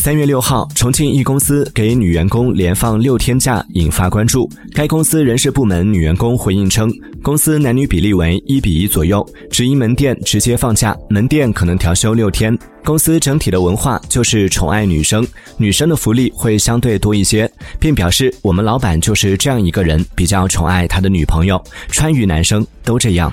三月六号重庆一公司给女员工连放六天假引发关注。该公司人事部门女员工回应称公司男女比例为一比一左右直营门店直接放假门店可能调休六天。公司整体的文化就是宠爱女生女生的福利会相对多一些并表示我们老板就是这样一个人比较宠爱他的女朋友川渝男生都这样。